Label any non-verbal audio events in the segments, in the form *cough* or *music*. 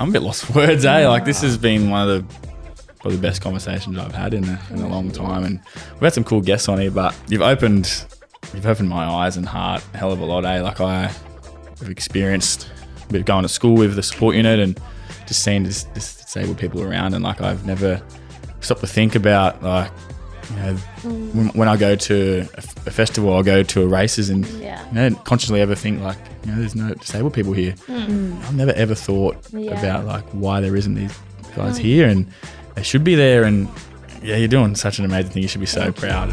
I'm a bit lost for words, eh? Like this has been one of the probably the best conversations I've had in a, in a long time, and we've had some cool guests on here. But you've opened you've opened my eyes and heart a hell of a lot, eh? Like I have experienced a bit of going to school with the support unit and just seeing this, this disabled people around, and like I've never stopped to think about like you know when, when I go to a, f- a festival, I'll go to a races and Yeah. you know consciously ever think like you know there's no disabled people here. Hmm. I've never ever thought Yeah. about like why there isn't these guys hmm. here and they should be there and yeah you're doing such an amazing thing you should be so proud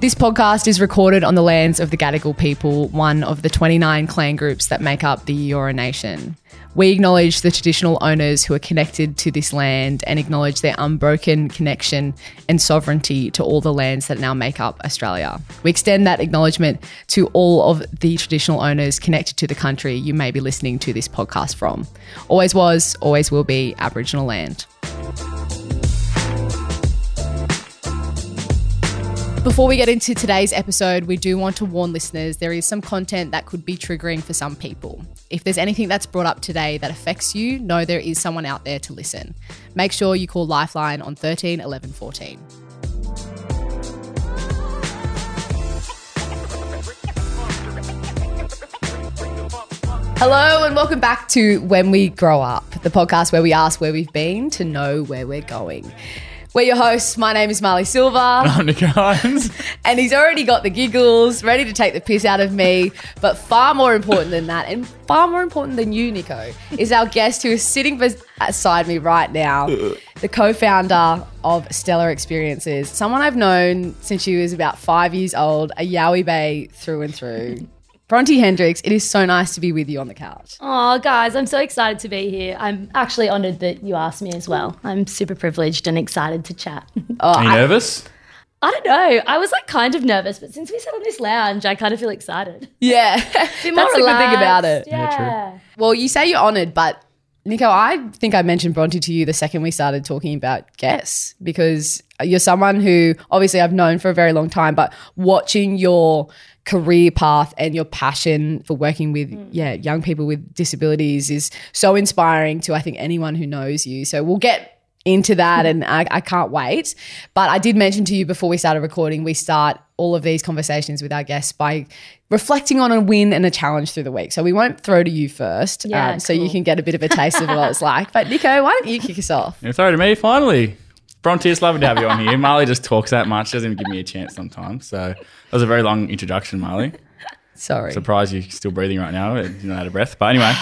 This podcast is recorded on the lands of the Gadigal people, one of the 29 clan groups that make up the Eora Nation. We acknowledge the traditional owners who are connected to this land and acknowledge their unbroken connection and sovereignty to all the lands that now make up Australia. We extend that acknowledgement to all of the traditional owners connected to the country you may be listening to this podcast from. Always was, always will be Aboriginal land. Before we get into today's episode, we do want to warn listeners there is some content that could be triggering for some people. If there's anything that's brought up today that affects you, know there is someone out there to listen. Make sure you call Lifeline on 13 11 14. Hello and welcome back to When We Grow Up, the podcast where we ask where we've been to know where we're going. We're your hosts. My name is Marlee Silva. *laughs* I'm Nick Hynes. and he's already got the giggles, ready to take the piss out of me. But far more important than that, and far more important than you, Nicho, is our guest who is sitting beside me right now, *laughs* the co-founder of Stellar Experiences, someone I've known since she was about five years old, a Yowie Bay through and through. Bronte Hendricks, it is so nice to be with you on the couch. Oh, guys, I'm so excited to be here. I'm actually honoured that you asked me as well. I'm super privileged and excited to chat. *laughs* Oh, Are you nervous? I don't know. I was like kind of nervous, but since we sat on this lounge, I kind of feel excited. *laughs* Yeah, *laughs* Bit that's more the good thing about relaxed. it. Yeah. true. Well, you say you're honoured, but Nicho, I think I mentioned Bronte to you the second we started talking about guests because you're someone who obviously I've known for a very long time, but watching your career path and your passion for working with yeah young people with disabilities is so inspiring to I think anyone who knows you. So we'll get into that and I, I can't wait. But I did mention to you before we started recording, we start all of these conversations with our guests by reflecting on a win and a challenge through the week. So we won't throw to you first, Yeah, um, so you can get a bit of a taste of what it's *laughs* like. But Nicho, why don't you kick us off? You're sorry to me finally. Bronte, it's lovely to have you on here. Marlee just talks that much, doesn't even give me a chance sometimes. So that was a very long introduction, Marlee. Sorry. Surprised you're still breathing right now. You're not out of breath. But anyway,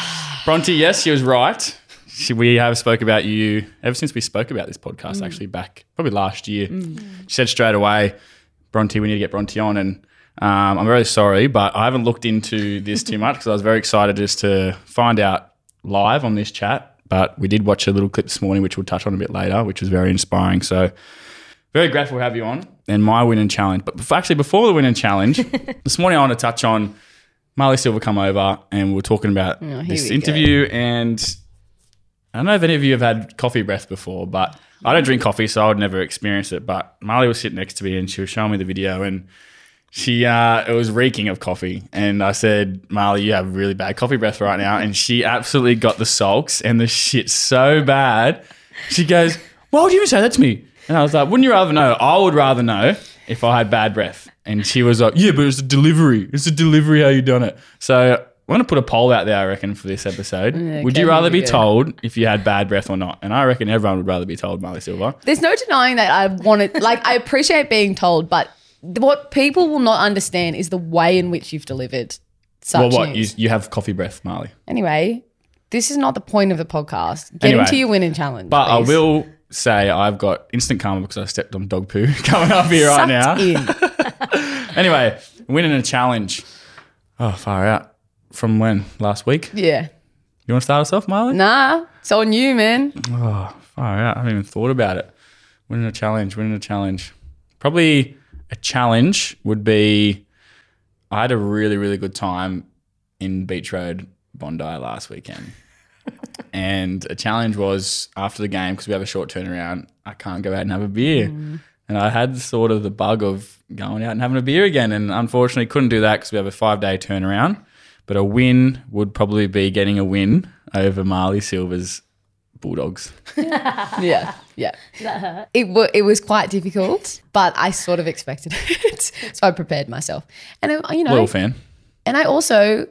Bronte, yes, she was right. She, we have spoke about you ever since we spoke about this podcast, actually back probably last year. She said straight away, Bronte, we need to get Bronte on. And um, I'm very sorry, but I haven't looked into this too much because I was very excited just to find out live on this chat. But we did watch a little clip this morning, which we'll touch on a bit later, which was very inspiring. So very grateful to have you on and my win and challenge. But actually, before the win and challenge, *laughs* this morning I want to touch on Marlee Silva come over and we were talking about Oh, this we go. interview. And I don't know if any of you have had coffee breath before, but I don't drink coffee, so I would never experience it. But Marlee was sitting next to me and she was showing me the video and she uh, it was reeking of coffee. And I said, Marlee, you have really bad coffee breath right now. And she absolutely got the sulks and the shit so bad. She goes, Why would you even say that to me? And I was like, Wouldn't you rather know? I would rather know if I had bad breath. And she was like, Yeah, but it's a delivery. It's a delivery how you done it. So I'm gonna put a poll out there, I reckon, for this episode. would you rather be go. told if you had bad breath or not? And I reckon everyone would rather be told, Marlee Silva. There's no denying that I wanted, like, I appreciate being told, but what people will not understand is the way in which you've delivered such Well, what? You, news. you have coffee breath, Marlee. Anyway, this is not the point of the podcast. Get Anyway, into your winning challenge. But I will say I've got instant karma because I stepped on dog poo *laughs* coming up here right now. In. *laughs* *laughs* Anyway, winning a challenge. Oh, far out. From when? Last week? Yeah. You want to start us off, Marlee? Nah, it's on you, man. Oh, far out. I haven't even thought about it. Winning a challenge, winning a challenge. Probably a challenge would be I had a really, really good time in Beach Road, Bondi last weekend. *laughs* and a challenge was after the game, because we have a short turnaround, I can't go out and have a beer. Mm. And I had sort of the bug of going out and having a beer again. And unfortunately, couldn't do that because we have a five day turnaround. but a win would probably be getting a win over Marlee Silva's Bulldogs. *laughs* yeah, yeah. That hurt. It wa it was quite difficult, but I sort of expected *laughs* it, so I prepared myself. And uh, you know, Loyal fan. and I also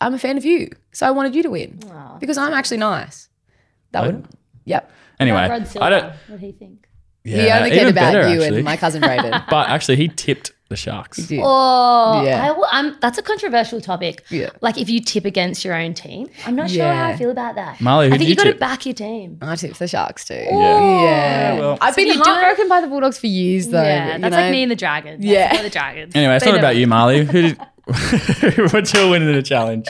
I'm a fan of you, so I wanted you to win because I'm actually nice. That would, yep. Anyway, Rod Silva, I don't. what do you think? he only cared even about better, you actually. and my cousin Braden. *laughs* But actually, he tipped the Sharks. Dude. Oh, Yeah. I will, I'm, that's a controversial topic. Yeah. Like if you tip against your own team, I'm not sure how I feel about that. Marlee, who I think did you got to back your team. I tipped the Sharks too. Yeah. Yeah. well- I've So been you do heartbroken by the Bulldogs for years, though. yeah, that's know? like me and the Dragons. Yeah. Yeah, the Dragons. Anyway, it's They not about you, Marlee. *laughs* Who did? *laughs* What's your win in the challenge?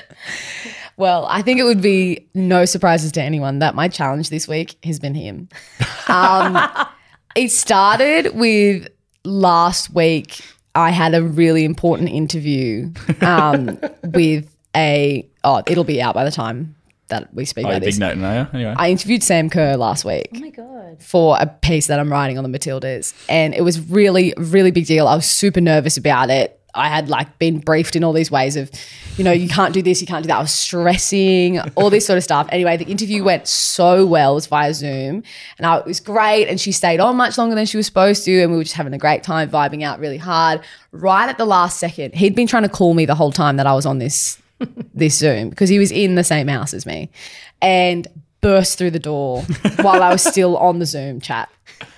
Well, I think it would be no surprises to anyone that my challenge this week has been him. *laughs* Um, it started with last week. I had a really important interview um, *laughs* with a. Oh, it'll be out by the time that we speak Oh, about big note, no? Anyway, I interviewed Sam Kerr last week Oh my god. for a piece that I'm writing on the Matildas. And it was really, really big deal. I was super nervous about it. I had like been briefed in all these ways of, you know, you can't do this, you can't do that. I was stressing, all this sort of stuff. Anyway, the interview went so well. It was via Zoom and I, it was great. And she stayed on much longer than she was supposed to. And we were just having a great time, vibing out really hard. Right at the last second, he'd been trying to call me the whole time that I was on this this Zoom because he was in the same house as me and burst through the door while I was still on the Zoom chat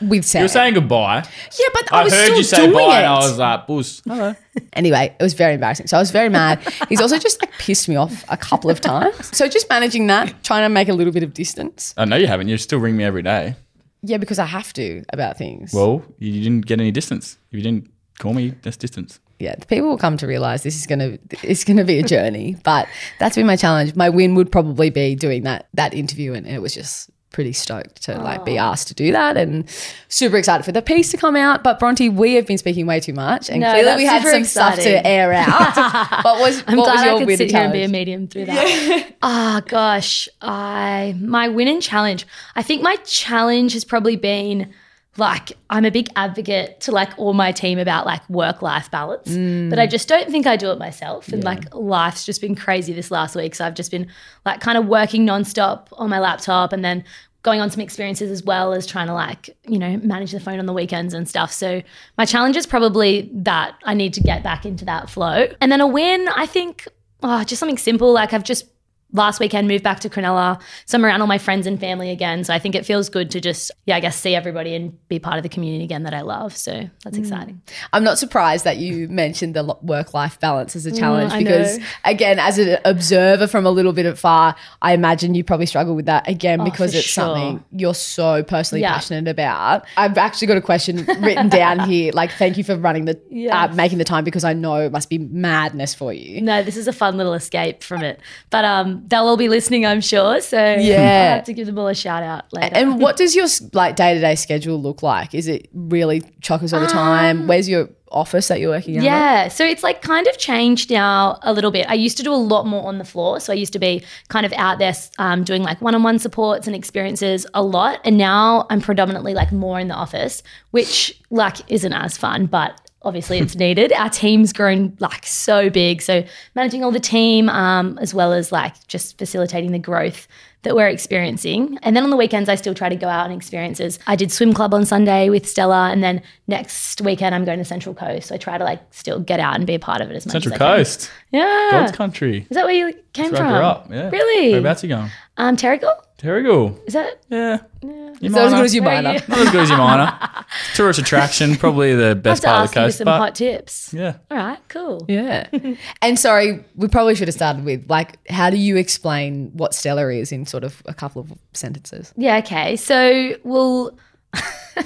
with Sam. you were saying goodbye. yeah, but I, I, was heard still you say doing bye, it. and I was like, "Buzz." Hello. anyway, it was very embarrassing. So I was very mad. He's also just like pissed me off a couple of times. So just managing that, trying to make a little bit of distance. I know you haven't. You still ring me every day. Yeah, because I have to about things. Well, you didn't get any distance. If you didn't call me, that's distance. yeah, the people will come to realize this is gonna it's gonna be a journey. but that's been my challenge. My win would probably be doing that that interview, and it was just pretty stoked to like be asked to do that, and super excited for the piece to come out. But Bronte, we have been speaking way too much, and No, clearly we had some stuff to air out. *laughs* what was I'm what glad was your I could sit here and be a medium through that. *laughs* Ah, gosh, I my win and challenge. I think my challenge has probably been like I'm a big advocate to like all my team about like work life balance, but I mm. just don't think I do it myself. And like life's just been crazy this last week, so I've just been like kind of working nonstop on my laptop and then going on some experiences as well as trying to like you know manage the phone on the weekends and stuff. So my challenge is probably that i need to get back into that flow. And then a win i think oh, just something simple. Like i've just last weekend moved back to Cronulla. So I'm around all my friends and family again. So I think it feels good to just, yeah, I guess see everybody and be part of the community again that I love. So that's exciting. I'm not surprised that you mentioned the work life balance as a challenge I because, know. again, as an observer from a little bit of far, I imagine you probably struggle with that again because Oh, for it's sure. something you're so personally Yeah. passionate about. I've actually got a question written *laughs* down here. Like, thank you for running the, uh, making the time because I know it must be madness for you. No, this is a fun little escape from it. But um, they'll all be listening, I'm sure. So Yeah. I'll have to give them all a shout out later. And what does your like day to day schedule look like? Is it really chockers all the Um, time? Where's your office that you're working in? Yeah, so it's like kind of changed now a little bit. I used to do a lot more on the floor. So I used to be kind of out there um, doing like one on one supports and experiences a lot. And now I'm predominantly like more in the office, which like isn't as fun, but obviously it's needed. Our team's grown like so big. So managing all the team um, as well as like just facilitating the growth that we're experiencing. And then on the weekends, I still try to go out and experiences. I did swim club on Sunday with Stellar, and then next weekend I'm going to Central Coast. So I try to like still get out and be a part of it as much Central as I can. Coast, Yeah. God's country. Is that where you came Where I from? grew up. Yeah. Really? Whereabouts are you going? Um, Terrigal? Terrigal. Is that? Yeah. Is that as good as your Where minor? you? Not as good as your minor. *laughs* Tourist attraction, probably the best to part of ask the you for coast. some But hot tips. yeah, All right, cool. Yeah. and sorry, we probably should have started with like, how do you explain what Stellar is in sort of a couple of sentences? Yeah, okay. So we'll. *laughs*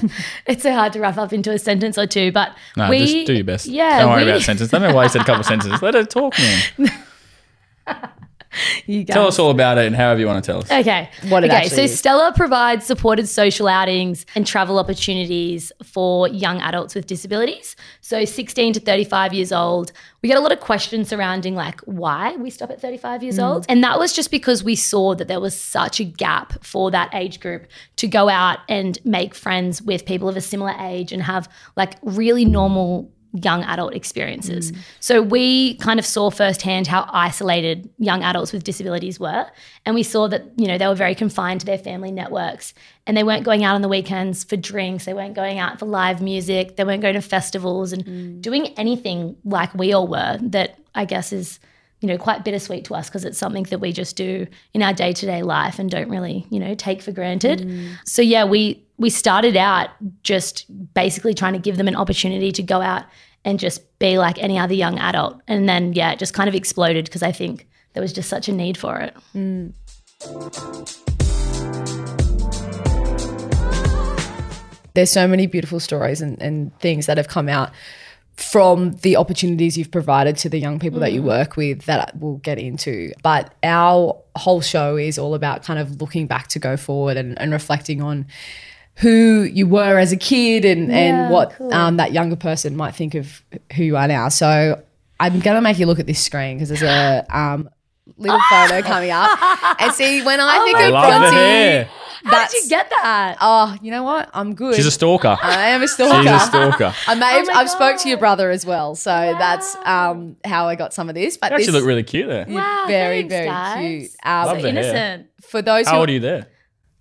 it's so hard to wrap up into a sentence or two, but no, we just do your best. Yeah, don't worry we, about sentences. I don't know why you said a couple of sentences. Let her talk, man. *laughs* *laughs* You Tell us all about it and however you want to tell us. Okay. What it okay, so is. Stellar provides supported social outings and travel opportunities for young adults with disabilities. So 16 to 35 years old. We get a lot of questions surrounding like why we stop at 35 years mm. old. And that was just because we saw that there was such a gap for that age group to go out and make friends with people of a similar age and have like really normal young adult experiences. Mm. So we kind of saw firsthand how isolated young adults with disabilities were. And we saw that, you know, they were very confined to their family networks and they weren't going out on the weekends for drinks. They weren't going out for live music. They weren't going to festivals and mm. doing anything like we all were that I guess is you know, quite bittersweet to us because it's something that we just do in our day to day life and don't really, you know, take for granted. Mm. So yeah, we we started out just basically trying to give them an opportunity to go out and just be like any other young adult, and then yeah, it just kind of exploded because I think there was just such a need for it. there's so many beautiful stories and, and things that have come out from the opportunities you've provided to the young people that you mm. work with that we'll get into. But our whole show is all about kind of looking back to go forward and, and reflecting on who you were as a kid and, Yeah, and what cool. um, that younger person might think of who you are now. So I'm going to make you look at this screen because there's a um, little photo coming up. And see, when I *laughs* think of Love Bronte. How did you get that? oh, you know what? I'm good. She's a stalker. I am a stalker. She's a stalker. I may have, Oh I've spoke to your brother as well, so that's um, how I got some of this. But You actually this, look really cute there. Wow, very, thanks, very guys. cute. Um, Love So the hair. innocent. for those How who, old are you there?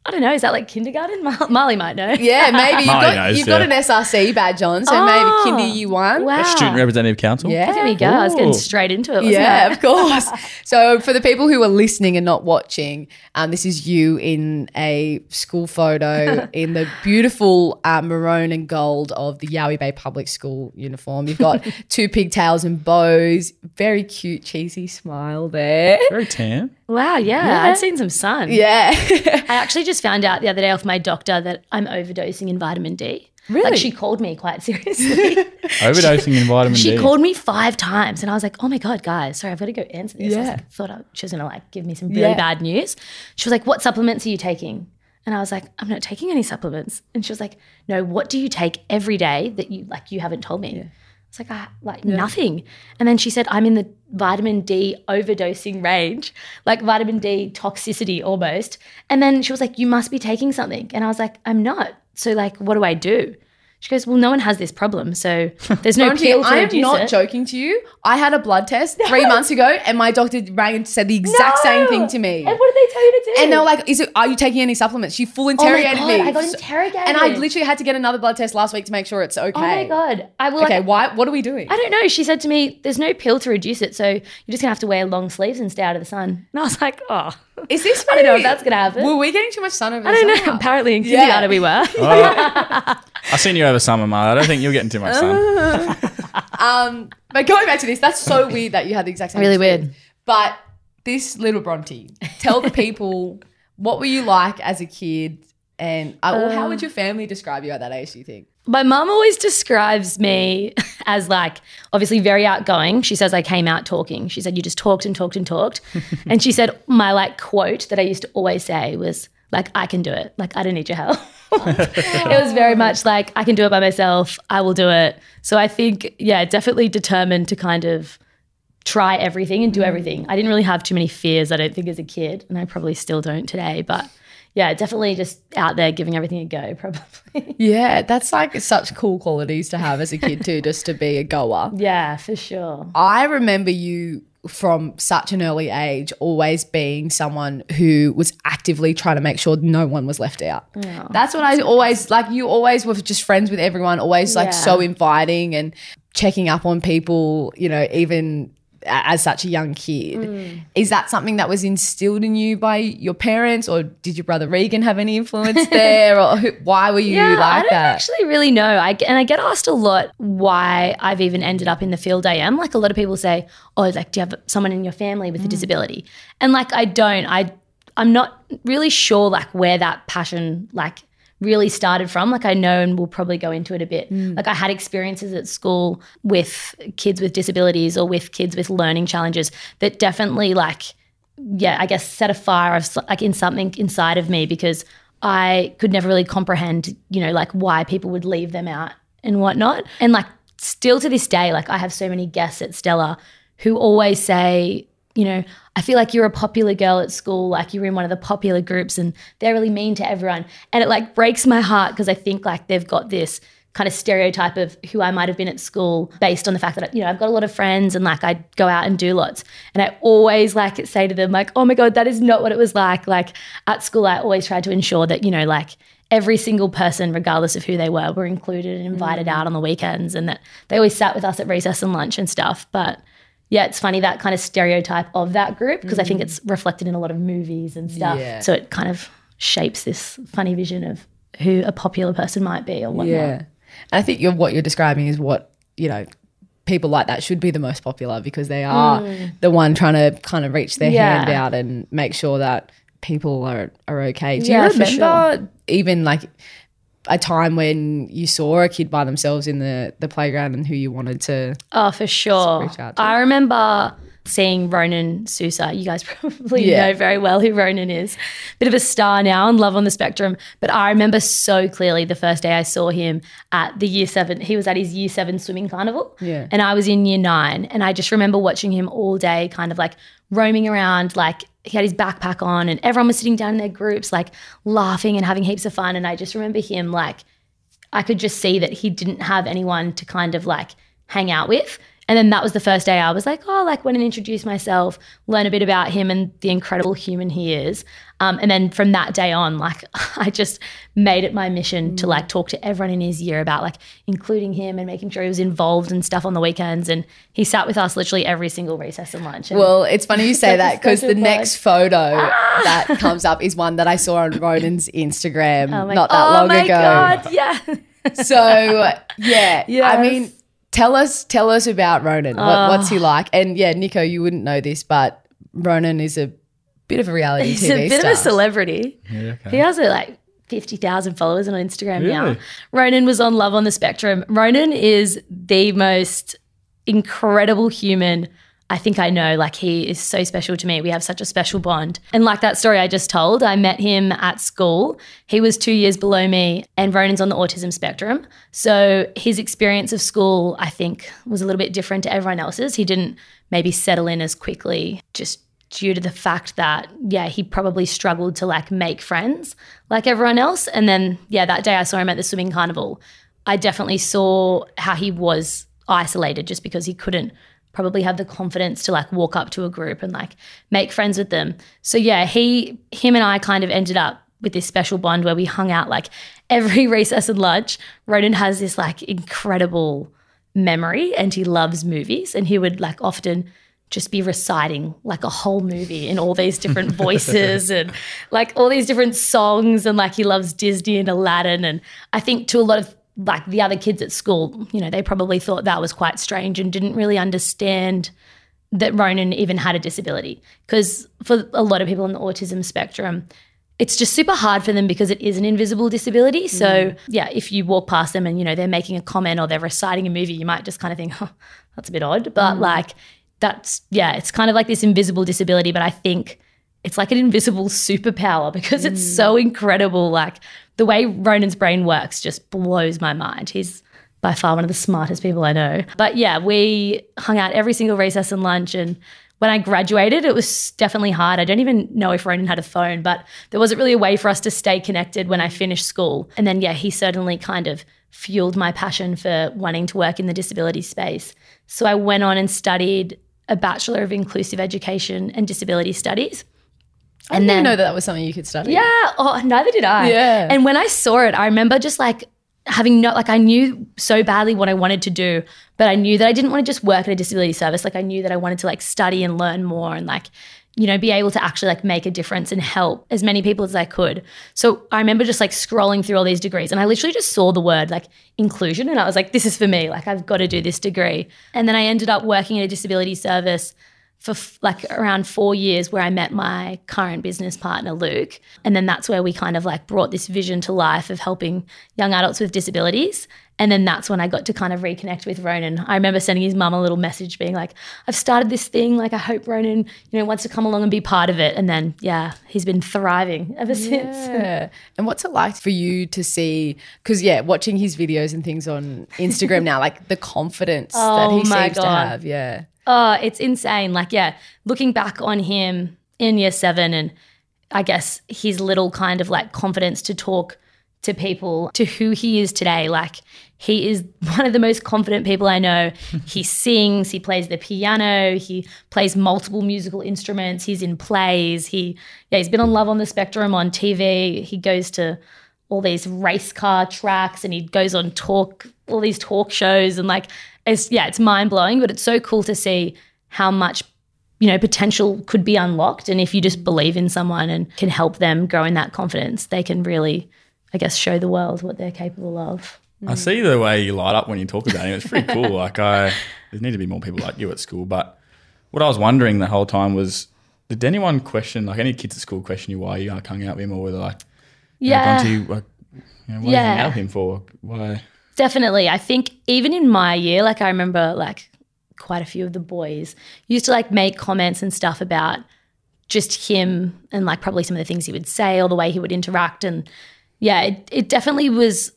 I don't know. Is that like kindergarten? *laughs* Mar- Marlee might know. yeah, maybe you've Molly got knows, you've got yeah. an SRC badge on, so Oh, maybe kindy you won. Wow. Student Representative Council. Yeah, Look at me go. I was getting straight into it. Wasn't yeah, I? of course. *laughs* so for the people who are listening and not watching, um, this is you in a school photo *laughs* in the beautiful uh, maroon and gold of the Yowie Bay Public School uniform. You've got two pigtails and bows. Very cute, cheesy smile there. Very tan. Wow. Yeah, I'd seen some sun. Yeah. I actually just found out the other day off my doctor that I'm overdosing in vitamin D. Really? Like she called me quite *laughs* seriously. Overdosing in vitamin she D. She called me five times and I was like, oh my God, guys, sorry, I've got to go answer this. I Yeah. like, thought I, she was going to like give me some really Yeah. bad news. She was like, what supplements are you taking? And I was like, I'm not taking any supplements. And she was like, no, what do you take every day that you like you haven't told me? It's like, ah, like nothing. And then she said, I'm in the vitamin D overdosing range, like vitamin D toxicity almost. And then she was like, you must be taking something. And I was like, I'm not. So like, what do I do? She goes, well, no one has this problem. So there's no Bronte, pill to I am reduce not it. joking to you. I had a blood test three months ago, and my doctor rang and said the exact same thing to me. And what did they tell you to do? And they were like, "Is it? Are you taking any supplements?" She full oh my interrogated God, me. I got So- interrogated. and I literally had to get another blood test last week to make sure it's okay. Oh my God. I will Okay, like, why? What are we doing? I don't know. She said to me, there's no pill to reduce it. So you're just going to have to wear long sleeves and stay out of the sun. And I was like, oh, Is this? *laughs* I don't know if maybe- that's going to happen. Were we getting too much sun over? I don't know. Apparently in Yeah. kindergarten we were. Oh. *laughs* I seen you over summer, Marla. I don't think you're getting too much sun. *laughs* Um, but going back to this, that's so weird that you had the exact same. Really experience. weird. But this little Bronte, tell the people what were you like as a kid, and uh, or how would your family describe you at that age? Do you think? My mum always describes me *laughs* as like obviously very outgoing. She says I came out talking. She said you just talked and talked and talked. *laughs* and she said my like quote that I used to always say was like I can do it. Like I don't need your help. *laughs* *laughs* it was very much like I can do it by myself. I will do it. So I think yeah, definitely determined to kind of try everything and do mm. everything. I didn't really have too many fears I don't think as a kid and I probably still don't today, but yeah, definitely just out there giving everything a go *laughs* probably. Yeah, that's like such cool qualities to have as a kid too, just to be a goer. yeah, for sure. I remember you from such an early age always being someone who was actively trying to make sure no one was left out. That's what I always like you always were just friends with everyone, always like Yeah. so inviting and checking up on people, you know, even as such a young kid. Mm. Is that something that was instilled in you by your parents or did your brother Regan have any influence there or who, why were you Yeah, I like don't that? actually really know. I and I get asked a lot why I've even ended up in the field I am. Like a lot of people say, "Oh, like do you have someone in your family Mm. with a disability?" And like I don't. I I'm not really sure like where that passion like really started from. Like I know and we'll probably go into it a bit. Mm. Like I had experiences at school with kids with disabilities or with kids with learning challenges that definitely like yeah, I guess set a fire of like in something inside of me because I could never really comprehend, you know, like why people would leave them out and whatnot. And like still to this day, like I have so many guests at Stellar who always say, you know, I feel like you're a popular girl at school, like you're in one of the popular groups and they're really mean to everyone. And it like breaks my heart because I think like they've got this kind of stereotype of who I might have been at school based on the fact that you know I've got a lot of friends and like I go out and do lots. And I always like say to them like oh my god that is not what it was like. Like at school I always tried to ensure that you know like every single person regardless of who they were were included and invited mm. out on the weekends and that they always sat with us at recess and lunch and stuff. But yeah, it's funny that kind of stereotype of that group because I think it's reflected in a lot of movies and stuff. Yeah. So it kind of shapes this funny vision of who a popular person might be or whatnot. Yeah. And I think you're, what you're describing is what, you know, people like that should be the most popular because they are the one trying to kind of reach their Mm. Yeah. hand out and make sure that people are, are okay. Do Yeah, you remember even like a time when you saw a kid by themselves in the, the playground and who you wanted to Oh, for sure. reach out to. I remember seeing Ronan Sousa. You guys *laughs* probably Yeah. know very well who Ronan is. Bit of a star now and love on the spectrum. But I remember so clearly the first day I saw him at the year seven. He was at his year seven swimming carnival. Yeah. And I was in year nine. And I just remember watching him all day, kind of like roaming around, like he had his backpack on and everyone was sitting down in their groups, like laughing and having heaps of fun. And I just remember him like I could just see that he didn't have anyone to kind of like hang out with. And then that was the first day I was like, oh, like went and introduced myself, learn a bit about him and the incredible human he is. Um, and then from that day on, like *laughs* I just made it my mission to like talk to everyone in his year about like including him and making sure he was involved and stuff on the weekends. And he sat with us literally every single recess and lunch. And Well, it's funny you *laughs* say that because the Special next photo *laughs* that comes up is one that I saw on Ronan's Instagram oh my- not that oh long my ago. God, yeah. *laughs* So yeah, I mean, tell us tell us about Ronan. What, what's he like? And yeah, Nicho, you wouldn't know this, but Ronan is a bit of a reality He's TV a bit star. of a celebrity. Yeah, okay. He has uh, like 50,000 followers on Instagram now. Ronan was on Love on the Spectrum. Ronan is the most incredible human I think I know. Like, he is so special to me. We have such a special bond. And like that story I just told, I met him at school. He was two years below me, and Ronan's on the autism spectrum. So his experience of school, I think, was a little bit different to everyone else's. He didn't maybe settle in as quickly, just due to the fact that yeah he probably struggled to like make friends like everyone else. And then yeah that day i saw him at the swimming carnival. I definitely saw how he was isolated just because he couldn't probably have the confidence to like walk up to a group and like make friends with them. So yeah he him and i kind of ended up with this special bond where we hung out like every *laughs* recess and lunch. Ronan has this like incredible memory and he loves movies and he would like often just be reciting like a whole movie in all these different *laughs* voices and like all these different songs and like he loves Disney and Aladdin and I think to a lot of like the other kids at school, you know, they probably thought that was quite strange and didn't really understand that Ronan even had a disability because for a lot of people on the autism spectrum it's just super hard for them because it is an invisible disability. So, mm. yeah, if you walk past them and, you know, they're making a comment or they're reciting a movie, you might just kind of think, oh, that's a bit odd. But, mm. like, that's, yeah, it's kind of like this invisible disability. But I think it's like an invisible superpower because it's so mm. incredible. Like, the way Ronan's brain works just blows my mind. He's by far one of the smartest people I know. But yeah, we hung out every single recess and lunch. And when I graduated, it was definitely hard. I don't even know if Ronan had a phone, but there wasn't really a way for us to stay connected when I finished school. And then, yeah, he certainly kind of fueled my passion for wanting to work in the disability space. So I went on and studied a Bachelor of Inclusive Education and Disability Studies. I didn't even know that that was something you could study. Yeah. Oh, neither did I. Yeah. And when I saw it, I remember just like having no, like I knew so badly what I wanted to do, but I knew that I didn't want to just work at a disability service. Like I knew that I wanted to like study and learn more and like, you know, be able to actually like make a difference and help as many people as I could. So I remember just like scrolling through all these degrees and I literally just saw the word like inclusion and I was like, this is for me. Like I've got to do this degree. And then I ended up working at a disability service for f- like around four years where I met my current business partner, Luke. And then that's where we kind of like brought this vision to life of helping young adults with disabilities. And then that's when I got to kind of reconnect with Ronan. I remember sending his mum a little message being like, I've started this thing. Like, I hope Ronan, you know, wants to come along and be part of it. And then, yeah, he's been thriving ever since. Yeah. *laughs* And what's it like for you to see? Because yeah, watching his videos and things on Instagram now, like the confidence *laughs* that Oh he my seems to have. Yeah. Oh, it's insane. Like, yeah, looking back on him in year seven and I guess his little kind of like confidence to talk to people to who he is today. Like he is one of the most confident people I know. *laughs* he sings, he plays the piano, he plays multiple musical instruments, he's in plays. He yeah, he's been on Love on the Spectrum on TV. He goes to all these race car tracks and he goes on talk all these talk shows and like it's yeah, it's mind blowing, but it's so cool to see how much you know potential could be unlocked and if you just believe in someone and can help them grow in that confidence, they can really I guess show the world what they're capable of. I mm. see the way you light up when you talk about him. It's pretty cool. *laughs* like I, there need to be more people like you at school. But what I was wondering the whole time was, did anyone question, like any kids at school question you why you are coming out with him, or whether like, Yeah. you know, Bronte, like, you know, why Yeah. yeah. you hang out with him for? Why? Definitely. I think even in my year, like I remember like quite a few of the boys used to like make comments and stuff about just him and like probably some of the things he would say or the way he would interact. And yeah, it, it definitely was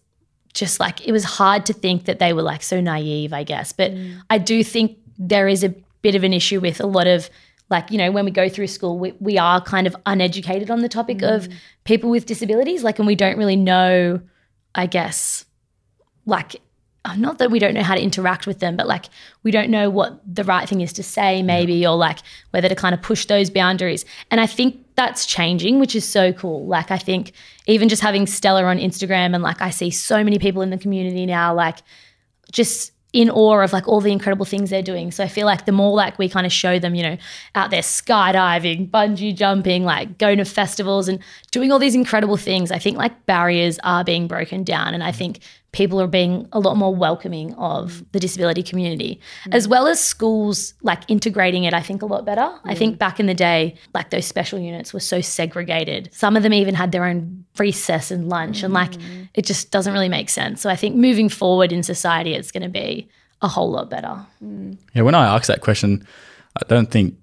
just like it was hard to think that they were like so naive, I guess. But I do think there is a bit of an issue with a lot of like, you know, when we go through school, we, we are kind of uneducated on the topic of people with disabilities. Like, and we don't really know, I guess, like uh, not that we don't know how to interact with them, but like we don't know what the right thing is to say, maybe, or like whether to kind of push those boundaries. And I think that's changing, which is so cool. Like, I think even just having Stellar on Instagram and like I see so many people in the community now, like just in awe of like all the incredible things they're doing. So I feel like the more like we kind of show them, you know, out there skydiving, bungee jumping, like going to festivals and doing all these incredible things, I think like barriers are being broken down. And I think people are being a lot more welcoming of mm. the disability community, mm. as well as schools like integrating it, I think, a lot better. I think mm. back in the day, like those special units were so segregated. Some of them even had their own recess and lunch, and like it just doesn't really make sense. So I think moving forward in society, it's going to be a whole lot better. Yeah, when I ask that question, I don't think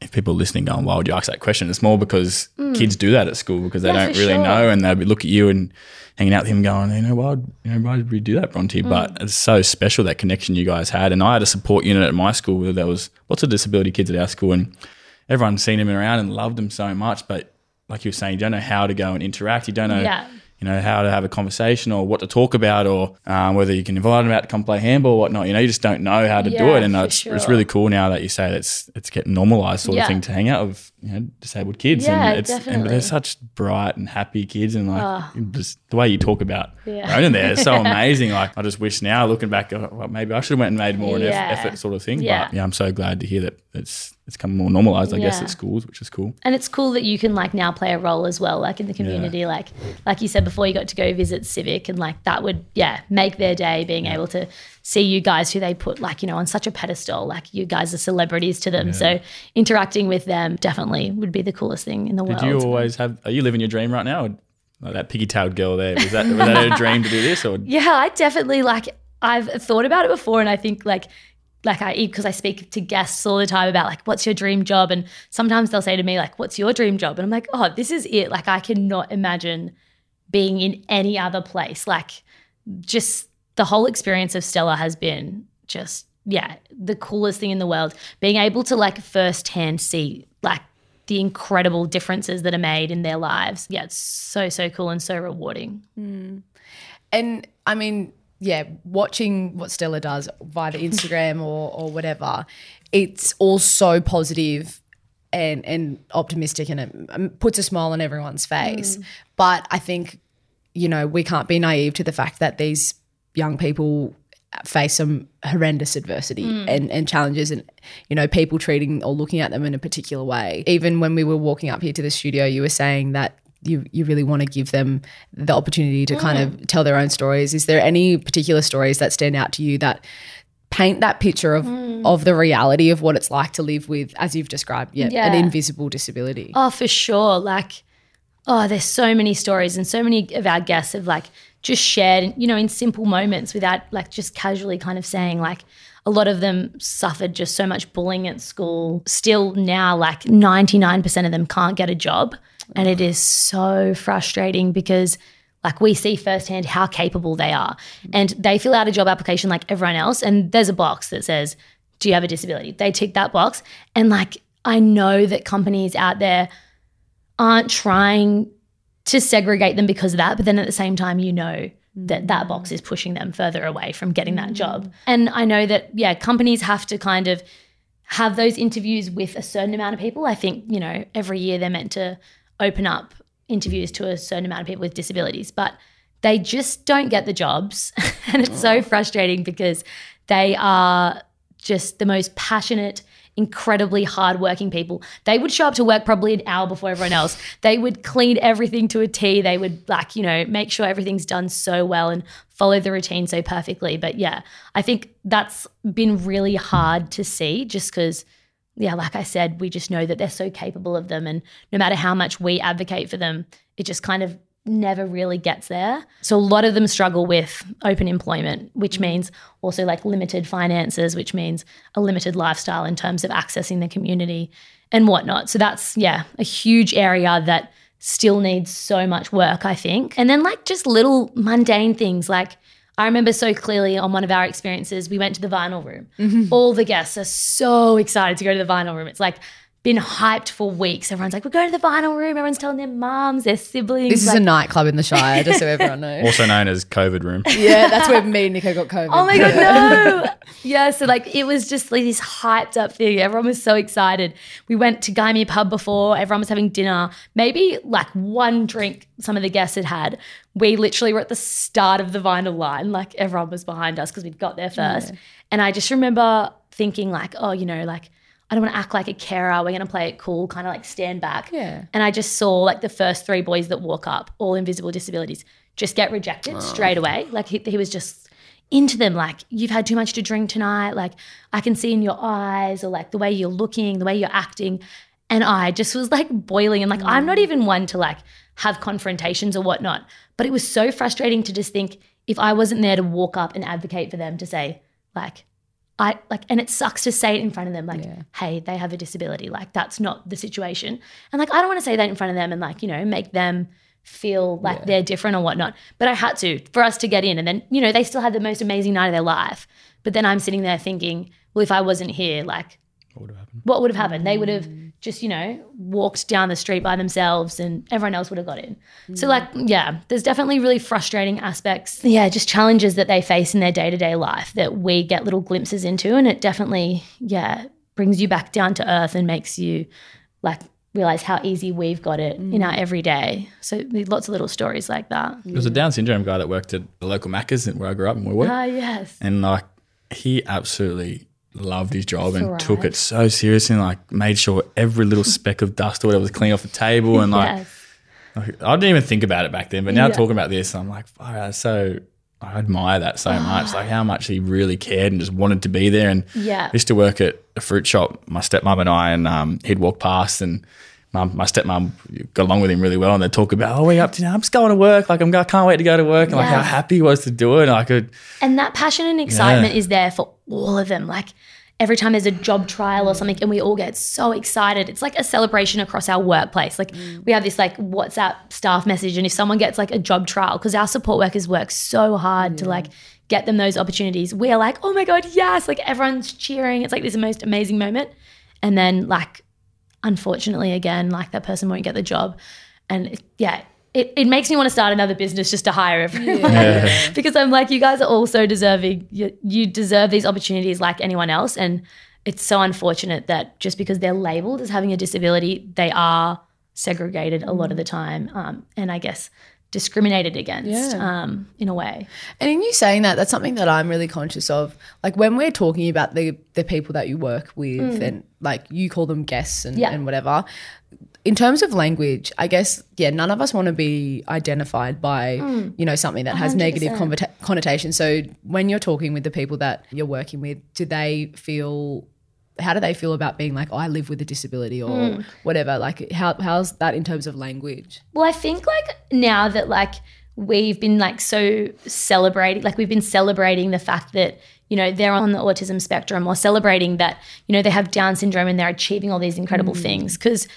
if people are listening going, why would you ask that question? It's more because kids do that at school because they Mm. Yeah, don't really sure. know and they'll be look at you and hanging out with him going, you know, why, would- you know, why did we do that, Bronte? Mm. But it's so special that connection you guys had. And I had a support unit at my school where there was lots of disability kids at our school and everyone seen him around and loved him so much. But like you were saying, you don't know how to go and interact. You don't know Yeah. you know, how to have a conversation or what to talk about or um, whether you can invite them out to come play handball or whatnot. You know, you just don't know how to do it. And it's, it's really cool now that you say it's, it's getting normalized sort Yeah. of thing to hang out with, you know, disabled kids. Yeah, and it's, And they're such bright and happy kids. And like, just the way you talk about Yeah. Ronan there is so *laughs* amazing. Like, I just wish now looking back, uh, well, maybe I should have went and made more an eff- Yeah. effort sort of thing. Yeah. But yeah, I'm so glad to hear that it's, it's come more normalized, I guess, at schools, which is cool. And it's cool that you can like now play a role as well, like in the community. Like like you said before, you got to go visit Civic, and like that would yeah make their day being able to see you guys who they put like you know on such a pedestal. Like you guys are celebrities to them, so interacting with them definitely would be the coolest thing in the Did world. you always have? Are you living your dream right now? Like that piggy-tailed girl there was that was that a dream to do this or? *laughs* Yeah, I definitely like I've thought about it before and I think like like I because I speak to guests all the time about like what's your dream job and sometimes they'll say to me like what's your dream job and I'm like oh this is it like I cannot imagine being in any other place like just the whole experience of Stellar has been just yeah the coolest thing in the world. Being able to like firsthand see like the incredible differences that are made in their lives. Yeah it's so so cool and so rewarding. And I mean, yeah, watching what Stellar does via the Instagram or or whatever, it's all so positive and and optimistic, and it um, puts a smile on everyone's face. But I think you know we can't be naive to the fact that these young people face some horrendous adversity mm. and, and challenges and you know people treating or looking at them in a particular way. Even when we were walking up here to the studio you were saying that you you really want to give them the opportunity to kind of mm. tell their own stories. Is there any particular stories that stand out to you that paint that picture of mm. of the reality of what it's like to live with as you've described yeah, an invisible disability? Oh, for sure. Like, oh, there's so many stories, and so many of our guests have like just shared, you know, in simple moments without like just casually kind of saying like. A lot of them suffered just so much bullying at school. Still now, like 99% of them can't get a job. And it is so frustrating because, like, we see firsthand how capable they are. And they fill out a job application like everyone else. And there's a box that says, Do you have a disability? They tick that box. And, like, I know that companies out there aren't trying to segregate them because of that. But then at the same time, you know that mm. that box is pushing them further away from getting that job. Mm. And I know that, yeah, companies have to kind of have those interviews with a certain amount of people. I think, you know, every year they're meant to open up interviews to a certain amount of people with disabilities, but they just don't get the jobs. *laughs* and it's so oh. frustrating because they are just the most passionate, incredibly hardworking people. They would show up to work probably an hour before everyone else. They would clean everything to a T. They would like, you know, make sure everything's done so well and follow the routine so perfectly. But yeah, I think that's been really hard to see just because yeah, like I said, we just know that they're so capable of them. And no matter how much we advocate for them, it just kind of never really gets there. So a lot of them struggle with open employment, which mm. means also like limited finances, which means a limited lifestyle in terms of accessing the community and whatnot. So that's, yeah, a huge area that still needs so much work, I think. And then like just little mundane things like I remember so clearly on one of our experiences, we went to the vinyl room. Mm-hmm. All the guests are so excited to go to the vinyl room. It's like been hyped for weeks. Everyone's like, we're going to the vinyl room. Everyone's telling their moms, their siblings. This is like, a nightclub in the Shire, just so *laughs* everyone knows. Also known as COVID room. *laughs* yeah, that's where me and Nicho got COVID. Oh my god, no! *laughs* yeah, so like it was just like this hyped up thing. Everyone was so excited. We went to Gymea Pub before. Everyone was having dinner. Maybe like one drink some of the guests had had. We literally were at the start of the vinyl line. Like everyone was behind us because we'd got there first. And I just remember thinking like, oh, you know, like I don't want to act like a carer. We're going to play it cool, kind of like stand back. Yeah. And I just saw like the first three boys that walk up, all invisible disabilities, just get rejected oh. straight away. Like he, he was just into them, like, you've had too much to drink tonight. Like, I can see in your eyes, or like the way you're looking, the way you're acting. And I just was like boiling. And like, I'm not mm. even one to like have confrontations or whatnot. But it was so frustrating to just think if I wasn't there to walk up and advocate for them to say, like, I like, and it sucks to say it in front of them, like, hey, they have a disability. Like, that's not the situation. And like, I don't want to say that in front of them and like, you know, make them feel like they're different or whatnot. But I had to for us to get in. And then, you know, they still had the most amazing night of their life. But then I'm sitting there thinking, well, if I wasn't here, like, What would have happened? what would have happened? They would have mm. Just, you know, walked down the street by themselves and everyone else would have got in. So, like, yeah, there's definitely really frustrating aspects. Yeah, just challenges that they face in their day to day life that we get little glimpses into. And it definitely, yeah, brings you back down to earth and makes you like realize how easy we've got it in our everyday. So, there's lots of little stories like that. There was a Down syndrome guy that worked at the local Macca's where I grew up and in Woolworth. Ah, yes. and like he absolutely loved his job and took it so seriously and like made sure every little speck of dust or whatever was clean off the table and like yes. like, I didn't even think about it back then but now Yeah. talking about this I'm like "Fuck, that's so I admire that so *sighs* much like how much he really cared and just wanted to be there and Yeah. I used to work at a fruit shop my stepmom and I and um, he'd walk past and Mum, my stepmom got along with him really well, and they'd talk about, "Oh, we up to now? I'm just going to work. Like, I'm, I can't wait to go to work." And like how happy he was to do it. And I could, And that passion and excitement is there for all of them. Like every time there's a job trial or something, and we all get so excited. It's like a celebration across our workplace. Like we have this like WhatsApp staff message, and if someone gets like a job trial, because our support workers work so hard to like get them those opportunities, we are like, oh my god, yes! Like everyone's cheering. It's like this most amazing moment, and then like unfortunately again like that person won't get the job. And it- yeah it, it makes me want to start another business just to hire everyone. *laughs* Because i'm like you guys are all so deserving. You, you deserve these opportunities like anyone else. And it's so unfortunate that just because they're labeled as having a disability they are segregated a lot of the time. Um, and i guess discriminated against Yeah. um, in a way And in you saying that, that's something that I'm really conscious of. Like when we're talking about the the people that you work with, and like you call them guests and, Yeah. and whatever. In terms of language, I guess yeah, none of us want to be identified by you know something that has negative 100%. convota- connotation. So when you're talking with the people that you're working with, do they feel? How do they feel about being like, oh, I live with a disability or hmm. whatever? Like, how how's that in terms of language? Well, I think like now that like we've been like so celebrating, like we've been celebrating the fact that you know they're on the autism spectrum, or celebrating that you know they have Down syndrome and they're achieving all these incredible hmm. things because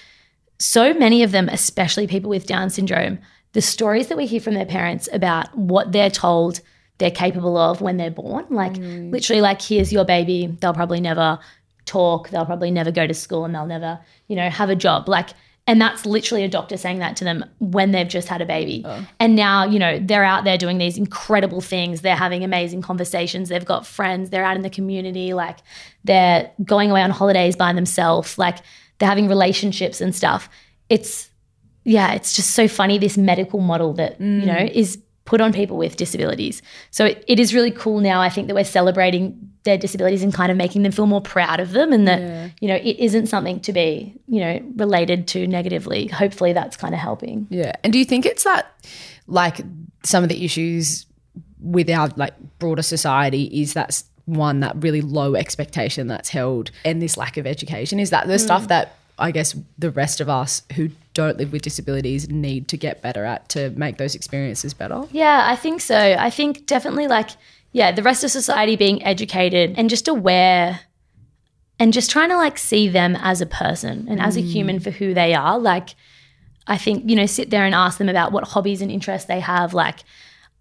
so many of them, especially people with Down syndrome, the stories that we hear from their parents about what they're told they're capable of when they're born, like hmm. literally, like here's your baby, they'll probably never talk, they'll probably never go to school, and they'll never, you know, have a job. Like And that's literally a doctor saying that to them when they've just had a baby. Oh. And now, you know, they're out there doing these incredible things. They're having amazing conversations. They've got friends. They're out in the community. Like they're going away on holidays by themselves. Like they're having relationships and stuff. It's, yeah, it's just so funny this medical model that, you mm. know, is put on people with disabilities. So it, it is really cool now, I think, that we're celebrating their disabilities and kind of making them feel more proud of them and that, you know, it isn't something to be, you know, related to negatively. Hopefully that's kind of helping. Yeah. And do you think it's that like some of the issues with our like broader society is that one that really low expectation that's held and this lack of education? Is that the stuff mm. that I guess the rest of us who don't live with disabilities need to get better at to make those experiences better? Yeah, I think so. I think definitely like, yeah, the rest of society being educated and just aware and just trying to like see them as a person and as a mm. human for who they are. Like, I think, you know, sit there and ask them about what hobbies and interests they have. Like,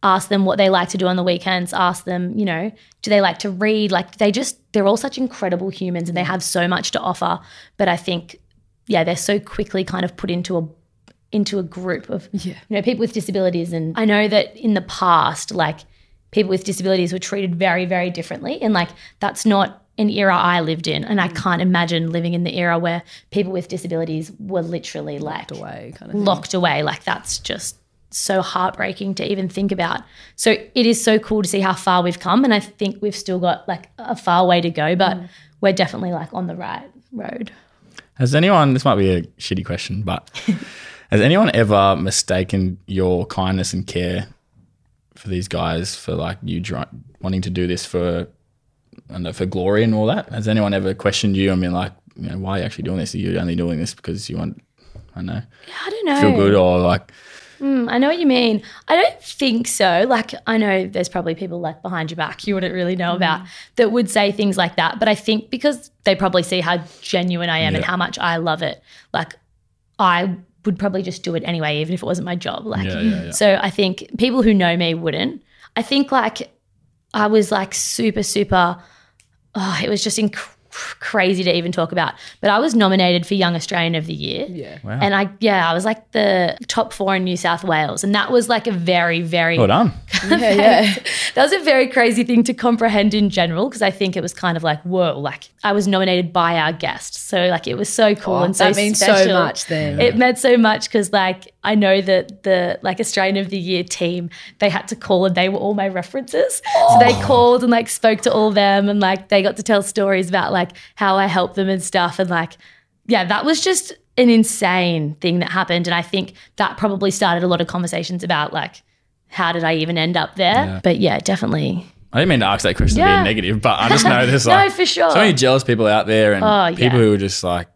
ask them what they like to do on the weekends. Ask them, you know, do they like to read? Like, they just, they're all such incredible humans and they mm. have so much to offer. But I think, yeah, they're so quickly kind of put into a into a group of you know people with disabilities and I know that in the past like people with disabilities were treated very very differently. And like that's not an era I lived in. And I mm. can't imagine living in the era where people with disabilities were literally like Way kind of thing. locked away. Like that's just so heartbreaking to even think about. So it is so cool to see how far we've come. And I think we've still got like a far way to go but mm. we're definitely like on the right road. Has anyone, this might be a shitty question, but *laughs* has anyone ever mistaken your kindness and care for these guys for like you wanting to do this for, I know, for glory and all that? Has anyone ever questioned you I mean, like, you know, why are you actually doing this? Are you only doing this because you want, I don't know, I don't know feel good or like, Mm, I know what you mean. I don't think so. Like, I know there's probably people like behind your back you wouldn't really know about that would say things like that. But I think because they probably see how genuine I am and how much I love it, like, I would probably just do it anyway, even if it wasn't my job. Like, Yeah, yeah, yeah. so I think people who know me wouldn't. I think like I was like super, super. Oh, it was just inc- crazy to even talk about. But I was nominated for Young Australian of the Year. Yeah. wow, And I, yeah, I was like the top four in New South Wales. And that was like a very, very, well done. *laughs* Yeah, yeah. *laughs* that was a very crazy thing to comprehend in general because I think it was kind of like, whoa, like I was nominated by our guests. So like it was so cool oh, and so Oh, that means so much then. It meant so much because like I know that the like Australian of the Year team, they had to call and they were all my references. So they oh. called and like spoke to all them and like they got to tell stories about like how I help them and stuff. And like, yeah, that was just an insane thing that happened. And I think that probably started a lot of conversations about like how did I even end up there? Yeah. But yeah, definitely. I didn't mean to ask that question to Yeah. be negative, but I just *laughs* know there's No, like for sure. so many jealous people out there and Oh, yeah. people who are just like,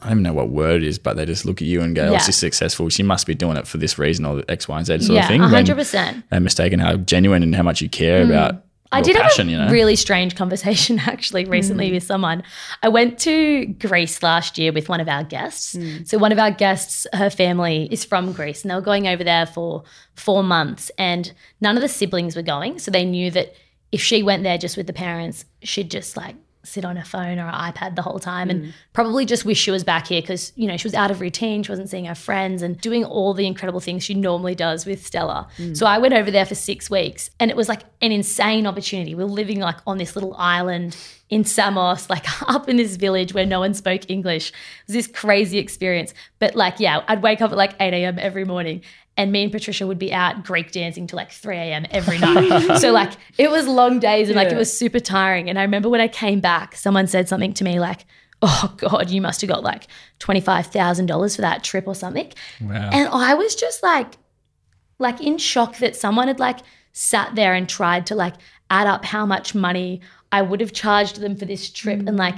I don't even know what word it is, but they just look at you and go, oh, Yeah. she's successful. She must be doing it for this reason or X, Y, and Z sort yeah, of thing. Then percent. they're mistaken how genuine and how much you care about Mm. I did passion, have a you know? really strange *laughs* conversation actually recently Mm. with someone. I went to Greece last year with one of our guests. Mm. So one of our guests, her family is from Greece, and they were going over there for four months, and none of the siblings were going. So they knew that if she went there just with the parents, she'd just like sit on her phone or her iPad the whole time Mm. and probably just wish she was back here because you know she was out of routine she wasn't seeing her friends and doing all the incredible things she normally does with Stellar Mm. so I went over there for six weeks and it was like an insane opportunity we we're living like on this little island in Samos like *laughs* up in this village where no one spoke English it was this crazy experience but like yeah I'd wake up at like 8 a.m every morning and me and Patricia would be out Greek dancing till like 3 a.m. every night. *laughs* so like it was long days and like it was super tiring. And I remember when I came back, someone said something to me like, "Oh God, you must have got like twenty five thousand dollars for that trip or something." Wow. And I was just like, like in shock that someone had like sat there and tried to like add up how much money I would have charged them for this trip mm. and like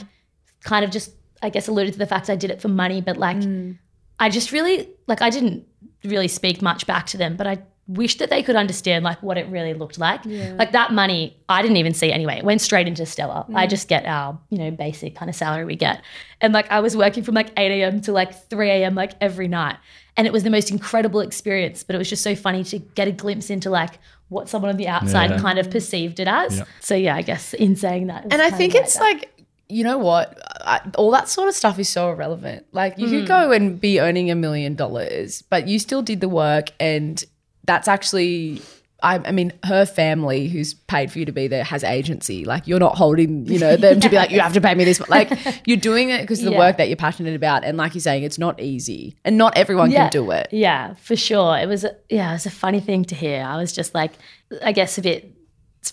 kind of just I guess alluded to the fact I did it for money, but like mm. I just really like I didn't really speak much back to them, but I wish that they could understand like what it really looked like. Like that money, I didn't even see anyway. It went straight into Stellar. I mm. just get our, you know, basic kind of salary we get. And like I was working from like 8 a.m. to like 3 a.m. like every night. And it was the most incredible experience. But it was just so funny to get a glimpse into like what someone on the outside Yeah. kind of perceived it as. Yeah. So yeah, I guess in saying that. And I think like it's that. like you know what? I, all that sort of stuff is so irrelevant. Like you could go and be earning a million dollars, but you still did the work, and that's actually. I, I mean, her family, who's paid for you to be there, has agency. Like you're not holding, you know, them to be like, you have to pay me this. But Like *laughs* you're doing it because of the Yeah. work that you're passionate about, and like you're saying, it's not easy, and not everyone yeah. can do it. Yeah, for sure. It was a, yeah, it was a funny thing to hear. I was just like, I guess a bit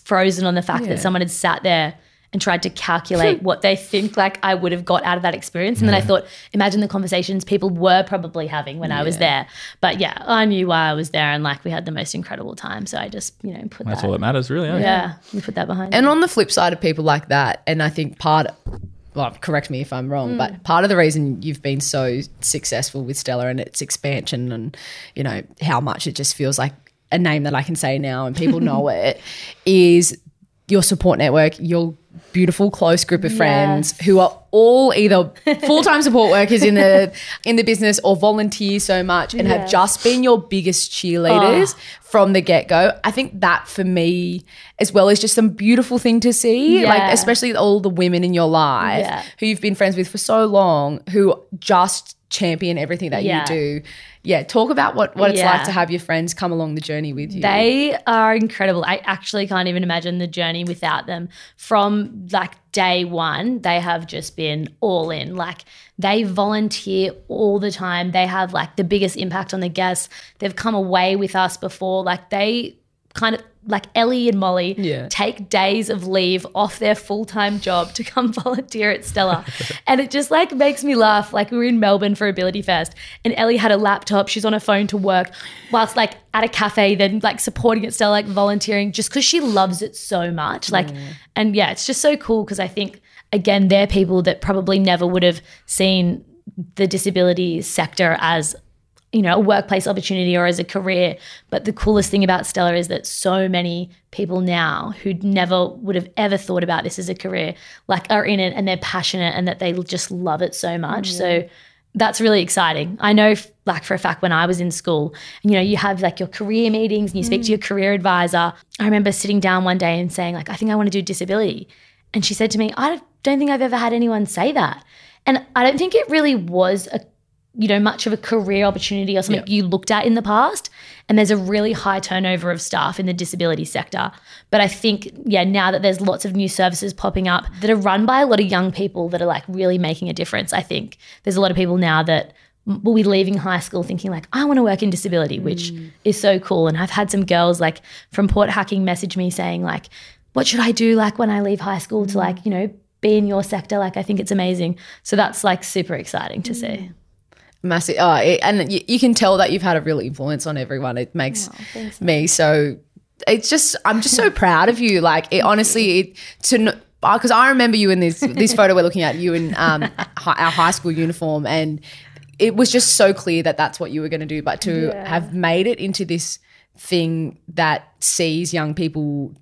frozen on the fact Yeah. that someone had sat there and tried to calculate *laughs* what they think like I would have got out of that experience. And then I thought, imagine the conversations people were probably having when I was there. But yeah, I knew why I was there and like we had the most incredible time. So I just, you know, put that behind. That's that. all that matters, really. eh? yeah, we put that behind. And on the flip side of people like that, and I think part, well, correct me if I'm wrong, but part of the reason you've been so successful with Stellar and its expansion, and you know how much it just feels like a name that I can say now and people *laughs* know it, is your support network, your beautiful close group of friends who are all either full-time *laughs* support workers in the in the business or volunteer so much and have just been your biggest cheerleaders ah. from the get-go. I think that for me as well is just some beautiful thing to see. Like especially all the women in your life Yeah. who you've been friends with for so long who just champion everything that Yeah. you do. Yeah, talk about what, what it's like to have your friends come along the journey with you. They are incredible. I actually can't even imagine the journey without them. From like day one, they have just been all in. Like they volunteer all the time. They have like the biggest impact on the guests. They've come away with us before. Like they kind of like Ellie and Molly Yeah. take days of leave off their full-time job to come *laughs* volunteer at Stellar. and it just like makes me laugh. Like we were in Melbourne for Ability Fest and Ellie had a laptop, she's on her phone to work whilst like at a cafe then like supporting at Stellar like volunteering just cuz she loves it so much. Like and yeah, it's just so cool because I think again they're people that probably never would have seen the disability sector as you know, a workplace opportunity or as a career. But the coolest thing about Stellar is that so many people now who never would have ever thought about this as a career, like are in it and they're passionate and that they just love it so much. So mm-hmm. that's really exciting. I know, like for a fact, when I was in school, you know, you have like your career meetings and you speak to your mm. career advisor. I remember sitting down one day and saying, like, I think I want to do disability. And she said to me, I don't think I've ever had anyone say that. And I don't think it really was a you know, much of a career opportunity or something you looked at in the past. And there's a really high turnover of staff in the disability sector. But I think, yeah, now that there's lots of new services popping up that are run by a lot of young people that are like really making a difference, I think there's a lot of people now that will be leaving high school thinking like, I want to work in disability, which mm. is so cool. And I've had some girls like from Port Hacking message me saying like, what should I do like when I leave high school to mm. like, you know, be in your sector? Like, I think it's amazing. So that's like super exciting to see. Massive oh, it, and you, you can tell that you've had a real influence on everyone. It makes me so it's just i'm just so proud of you. Like it honestly it, to because i remember you in this this photo we're looking at you in um hi, our high school uniform and it was just so clear that that's what you were going to do. But to Yeah. have made it into this thing that sees young people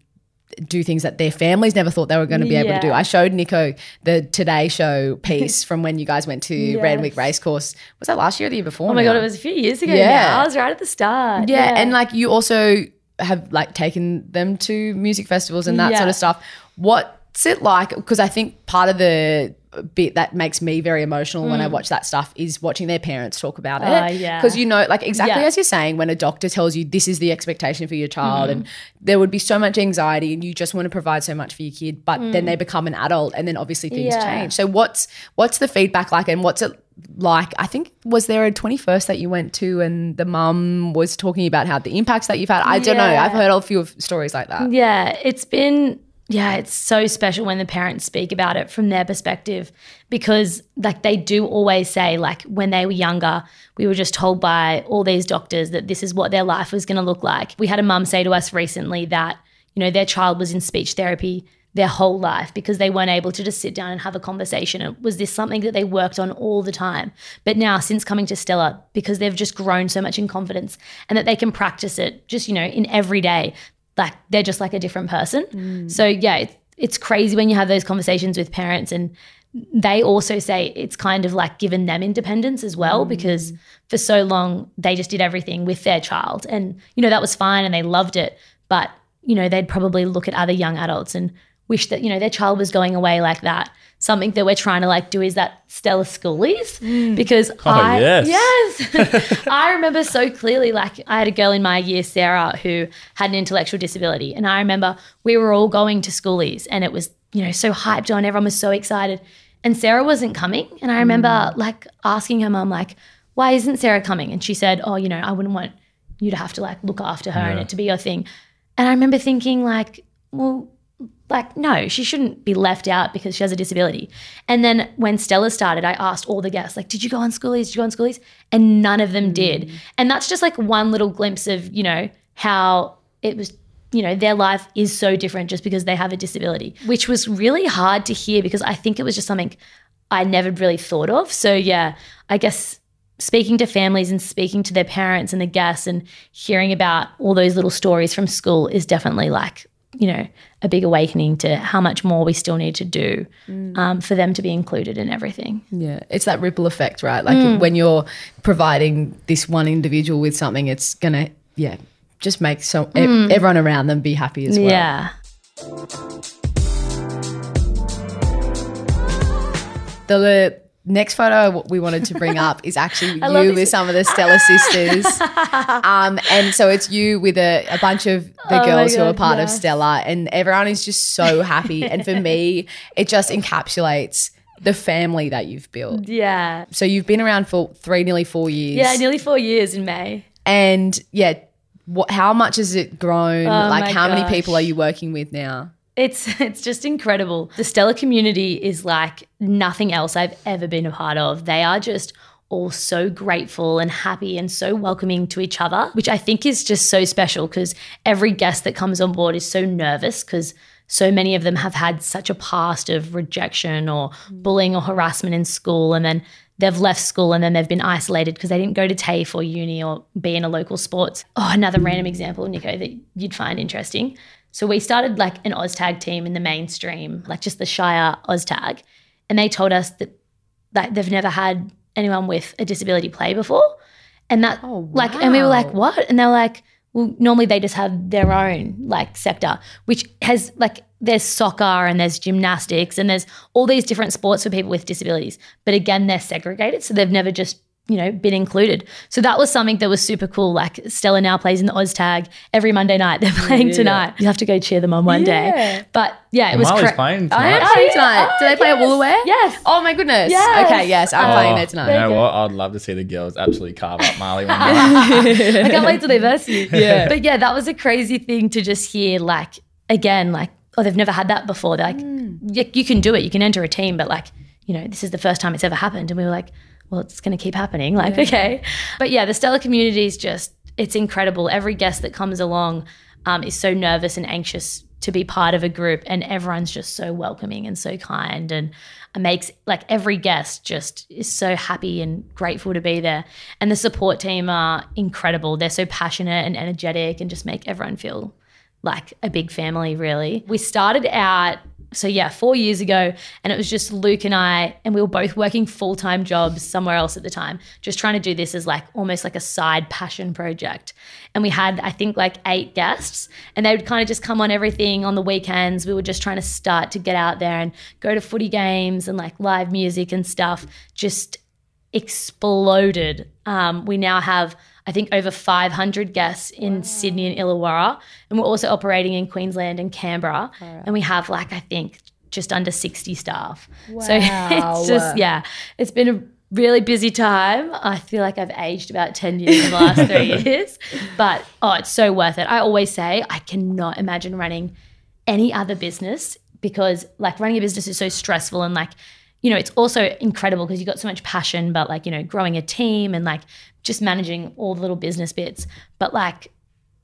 do things that their families never thought they were going to be able to do. I showed Nicho the Today Show *laughs* piece from when you guys went to Yes. Randwick Racecourse. Was that last year or the year before? Oh my now? god, it was a few years ago Yeah. now. I was right at the start. Yeah, and like you also have like taken them to music festivals and that Yeah. sort of stuff. What's it like? Because I think part of the bit that makes me very emotional when I watch that stuff is watching their parents talk about it. Mm. Oh, yeah. Because you know, like exactly Yeah. as you're saying, when a doctor tells you this is the expectation for your child, Mm. and there would be so much anxiety, and you just want to provide so much for your kid, but then they become an adult, and then obviously things Mm. Yeah. change. So what's what's the feedback like, and what's it like? I think was there a 21st that you went to, and the mum was talking about how the impacts that you've had. I don't know. I've heard a few of stories like that. Yeah, it's been yeah, it's so special when the parents speak about it from their perspective because like they do always say like when they were younger, we were just told by all these doctors that this is what their life was going to look like. We had a mum say to us recently that, you know, their child was in speech therapy their whole life because they weren't able to just sit down and have a conversation. It was this something that they worked on all the time. But now, since coming to Stellar, because they've just grown so much in confidence and that they can practice it just, you know, in every day, like they're just like a different person. Mm. So, yeah, it's, it's crazy when you have those conversations with parents and they also say it's kind of like given them independence as well mm. because for so long they just did everything with their child and you know that was fine and they loved it but you know they'd probably look at other young adults and wish that, you know, their child was going away like that. Something that we're trying to like do is that Stellar Schoolies mm. because oh, I yes. yes. *laughs* *laughs* I remember so clearly like I had a girl in my year Sarah who had an intellectual disability. And I remember we were all going to schoolies and it was you know so hyped on. Everyone was so excited. And Sarah wasn't coming. And I remember mm. like asking her mum like why isn't Sarah coming? And she said oh you know I wouldn't want you to have to like look after her and it to be your thing. And I remember thinking like well like no she shouldn't be left out because she has a disability. And then when stellar started i asked all the guests like did you go on schoolies did you go on schoolies and none of them did. Mm. And that's just like one little glimpse of you know how it was you know their life is so different just because they have a disability which was really hard to hear because i think it was just something i never really thought of. So yeah i guess speaking to families and speaking to their parents and the guests and hearing about all those little stories from school is definitely like you know a big awakening to how much more we still need to do mm. um, for them to be included in everything. Yeah, it's that ripple effect, right? Like mm. when you're providing this one individual with something, it's gonna yeah just make so e- mm. everyone around them be happy as well. yeah. The next photo we wanted to bring up is actually *laughs* you with some of the Stellar sisters. *laughs* um, and so it's you with a, a bunch of the Oh girls who are God, part of yes. Stellar, and everyone is just so happy. and for me, *laughs* it just encapsulates the family that you've built. yeah So you've been around for three, nearly four years. yeah nearly four years in may And yeah, what, how much has it grown? like, Oh my how many people are you working with now? It's *laughs* it's just incredible. The Stellar community is like nothing else I've ever been a part of. They are just all so grateful and happy and so welcoming to each other, which I think is just so special because every guest that comes on board is so nervous because so many of them have had such a past of rejection or mm. bullying or harassment in school and then they've left school and then they've been isolated because they didn't go to TAFE or uni or be in a local sports. Oh, another random example, Nicho, that you'd find interesting. So we started like an OzTag team in the mainstream, like just the Shire OzTag. And they told us that like they've never had anyone with a disability play before. And that Oh, like and we were like, what? And they're like, well, normally they just have their own like sector, which has like there's soccer and there's gymnastics and there's all these different sports for people with disabilities. But again, they're segregated. So they've never just, you know, been included. So that was something that was super cool. Like Stellar now plays in the OzTag every Monday night. *laughs* They're playing Yeah. tonight. You have to go cheer them on one Yeah. day. But yeah, it was Marlee's cra- playing I am tonight. playing yeah. tonight. Oh, do they play at yes. Woolooware? Yes. Oh my goodness. Yes. Okay, yes, I'm Oh. playing there You know what? I'd love to see the girls absolutely carve up *laughs* Marlee one day. I can't wait till they verse you. *laughs* Yeah. But yeah, that was a crazy thing to just hear, like, again, like, oh, they've never had that before. They're like, hmm. "Y- you can do it. You can enter a team, but like, you know, this is the first time it's ever happened. And we were like, well, it's going to keep happening. Like, okay. But yeah, the Stellar community is just, it's incredible. Every guest that comes along um, is so nervous and anxious to be part of a group. And everyone's just so welcoming and so kind and makes like every guest just is so happy and grateful to be there. And the support team are incredible. They're so passionate and energetic and just make everyone feel like a big family, really. We started out, so yeah, four years ago, and it was just Luke and I, and we were both working full time jobs somewhere else at the time, just trying to do this as like almost like a side passion project. And we had, I think, like eight guests, and they would kind of just come on everything on the weekends. We were just trying to start to get out there and go to footy games and like live music and stuff. Just exploded. Um, we now have, I think, over 500 guests in Sydney and Illawarra, and we're also operating in Queensland and Canberra, and we have like I think just under 60 staff. *laughs* Wow. So it's just yeah, it's been a really busy time. I feel like I've aged about 10 years in the last three *laughs* years, but oh, it's so worth it. I always say I cannot imagine running any other business because like running a business is so stressful and like you know it's also incredible because you've got so much passion but like you know growing a team and like just managing all the little business bits but like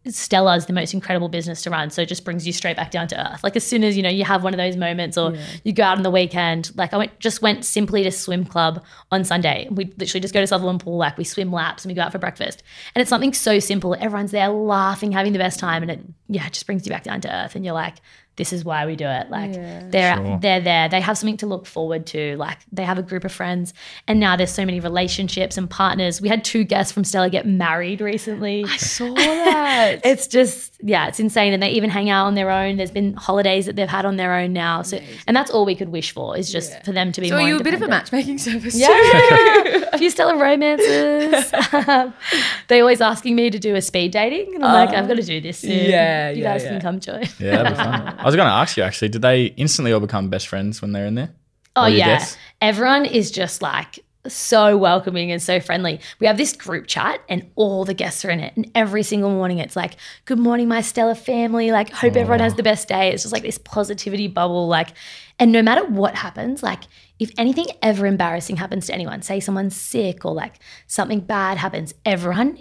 Stellar is the most incredible business to run. So it just brings you straight back down to earth. Like as soon as you know you have one of those moments, or you go out on the weekend. Like I went, just went simply to swim club on Sunday. We literally just go to Sutherland Pool, like we swim laps and we go out for breakfast. And it's something so simple. Everyone's there laughing, having the best time, and it yeah, it just brings you back down to earth. And you're like, this is why we do it. Like they're Sure. they're there. They have something to look forward to. Like they have a group of friends, and now there's so many relationships and partners. We had two guests from Stellar get married recently. I saw that. *laughs* It's just yeah, it's insane. And they even hang out on their own. There's been holidays that they've had on their own now. So, and that's all we could wish for is just for them to be So more are you a bit of a matchmaking service too? Yeah, *laughs* *laughs* a few stellar romances. *laughs* Um, they always asking me to do a speed dating, and I'm like, I've got to do this soon. yeah, you yeah, guys yeah. can come join. Yeah, that'd be fun. I was going to ask you actually, did they instantly all become best friends when they're in there? Oh Or yeah, guests? everyone is just like so welcoming and so friendly. We have this group chat, and all the guests are in it. And every single morning, it's like, "Good morning, my Stellar family. Like, hope everyone has the best day." It's just like this positivity bubble. Like, and no matter what happens, like if anything ever embarrassing happens to anyone, say someone's sick or like something bad happens, everyone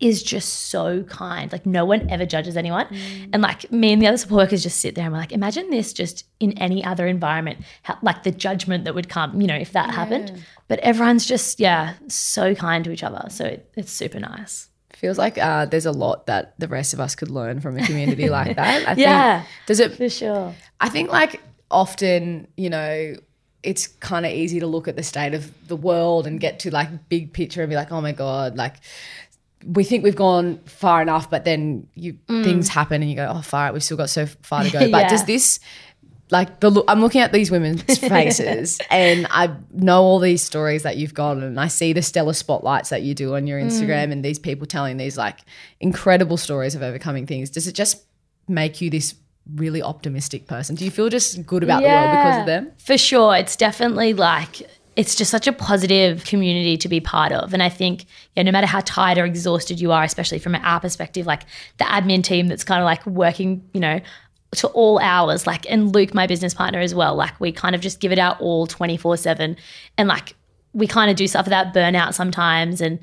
is just so kind. Like no one ever judges anyone. And like me and the other support workers just sit there and we're like, imagine this just in any other environment, how, like the judgment that would come, you know, if that happened. But everyone's just, yeah, so kind to each other. So it, it's super nice. Feels like uh, there's a lot that the rest of us could learn from a community *laughs* like that. I Yeah. Think, does it? For sure. I think like often, you know, it's kind of easy to look at the state of the world and get to like big picture and be like, oh my god, like we think we've gone far enough, but then you mm. things happen and you go, oh, far we've still got so far to go. *laughs* But Yeah. does this like the look I'm looking at these women's *laughs* faces and I know all these stories that you've got and I see the stellar spotlights that you do on your mm. Instagram and these people telling these like incredible stories of overcoming things. Does it just make you this really optimistic person? Do you feel just good about the world because of them? For sure. It's definitely like, it's just such a positive community to be part of. And I think, yeah, no matter how tired or exhausted you are, especially from our perspective, like the admin team that's kind of like working, you know, to all hours, like, and Luke, my business partner as well, like, we kind of just give it our all 24 7. And like, we kind of do suffer that burnout sometimes. And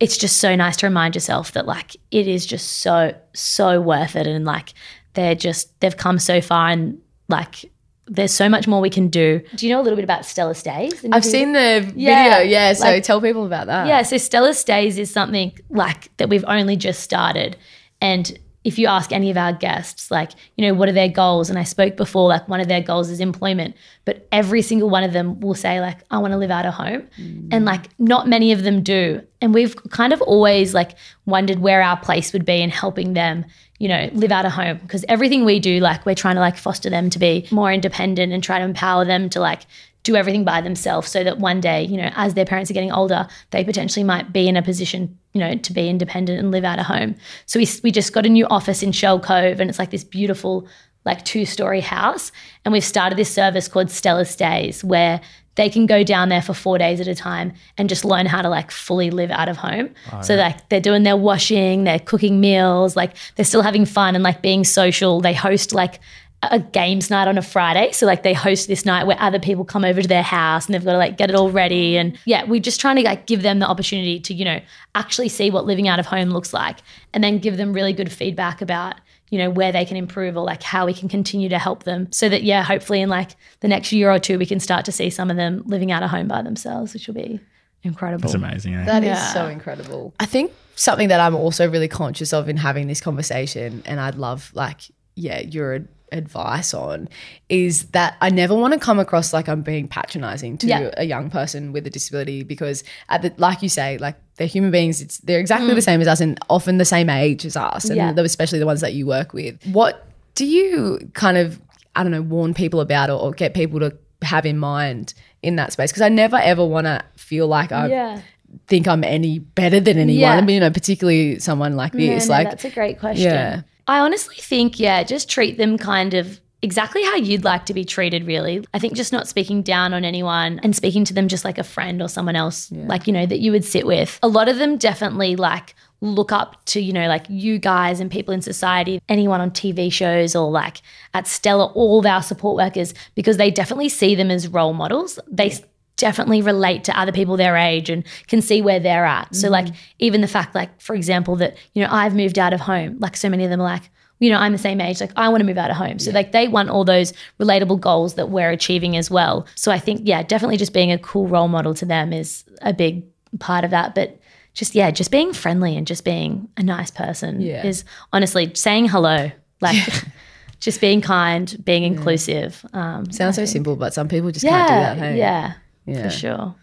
it's just so nice to remind yourself that, like, it is just so, so worth it. And like, they're just, they've come so far and like, there's so much more we can do. Do you know a little bit about Stellar Stays? I've seen the Yeah, video, yeah. So like- tell people about that. Yeah, so Stellar Stays is something like that we've only just started. And if you ask any of our guests, like, you know, what are their goals? And I spoke before, like, one of their goals is employment, but every single one of them will say, like, I want to live out of home. Mm. And like, not many of them do. And we've kind of always like wondered where our place would be in helping them, you know, live out of home. Because everything we do, like, we're trying to like foster them to be more independent and try to empower them to like do everything by themselves so that one day, you know, as their parents are getting older, they potentially might be in a position, you know, to be independent and live out of home. So we, we just got a new office in Shell Cove and it's like this beautiful, like two story house. And we've started this service called Stellar Stays where they can go down there for four days at a time and just learn how to like fully live out of home. Oh, so like they're doing their washing, they're cooking meals, like they're still having fun and like being social. They host like a games night on a Friday. So like they host this night where other people come over to their house and they've got to like get it all ready. And yeah, we're just trying to like give them the opportunity to, you know, actually see what living out of home looks like and then give them really good feedback about, you know, where they can improve or like how we can continue to help them. So that yeah, hopefully in like the next year or two we can start to see some of them living out of home by themselves, which will be incredible. It's amazing. Eh? That is Yeah. so incredible. I think something that I'm also really conscious of in having this conversation, and I'd love like, yeah, your ad- advice on is that I never want to come across like I'm being patronizing to Yeah. a young person with a disability because at the like you say, like they're human beings, it's they're exactly the mm. same as us and often the same age as us. And Yeah. especially the ones that you work with. What do you kind of I don't know, warn people about or, or get people to have in mind in that space? Because I never ever want to feel like I yeah. think I'm any better than anyone. Yeah. I mean, you know, particularly someone like this. no, like, that's a great question. Yeah. I honestly think, yeah, just treat them kind of exactly how you'd like to be treated, really. I think just not speaking down on anyone and speaking to them just like a friend or someone else, like, you know, that you would sit with. A lot of them definitely like look up to, you know, like you guys and people in society, anyone on TV shows or like at Stellar, all of our support workers, because they definitely see them as role models. They definitely relate to other people their age and can see where they're at. So like even the fact like for example that you know I've moved out of home like so many of them are like you know I'm the same age like I want to move out of home. So like they want all those relatable goals that we're achieving as well. So I think yeah definitely just being a cool role model to them is a big part of that but just yeah just being friendly and just being a nice person Yeah. is honestly saying hello like *laughs* just being kind being inclusive um sounds so simple, but some people just can't do that. Hey? yeah, Yeah. for sure.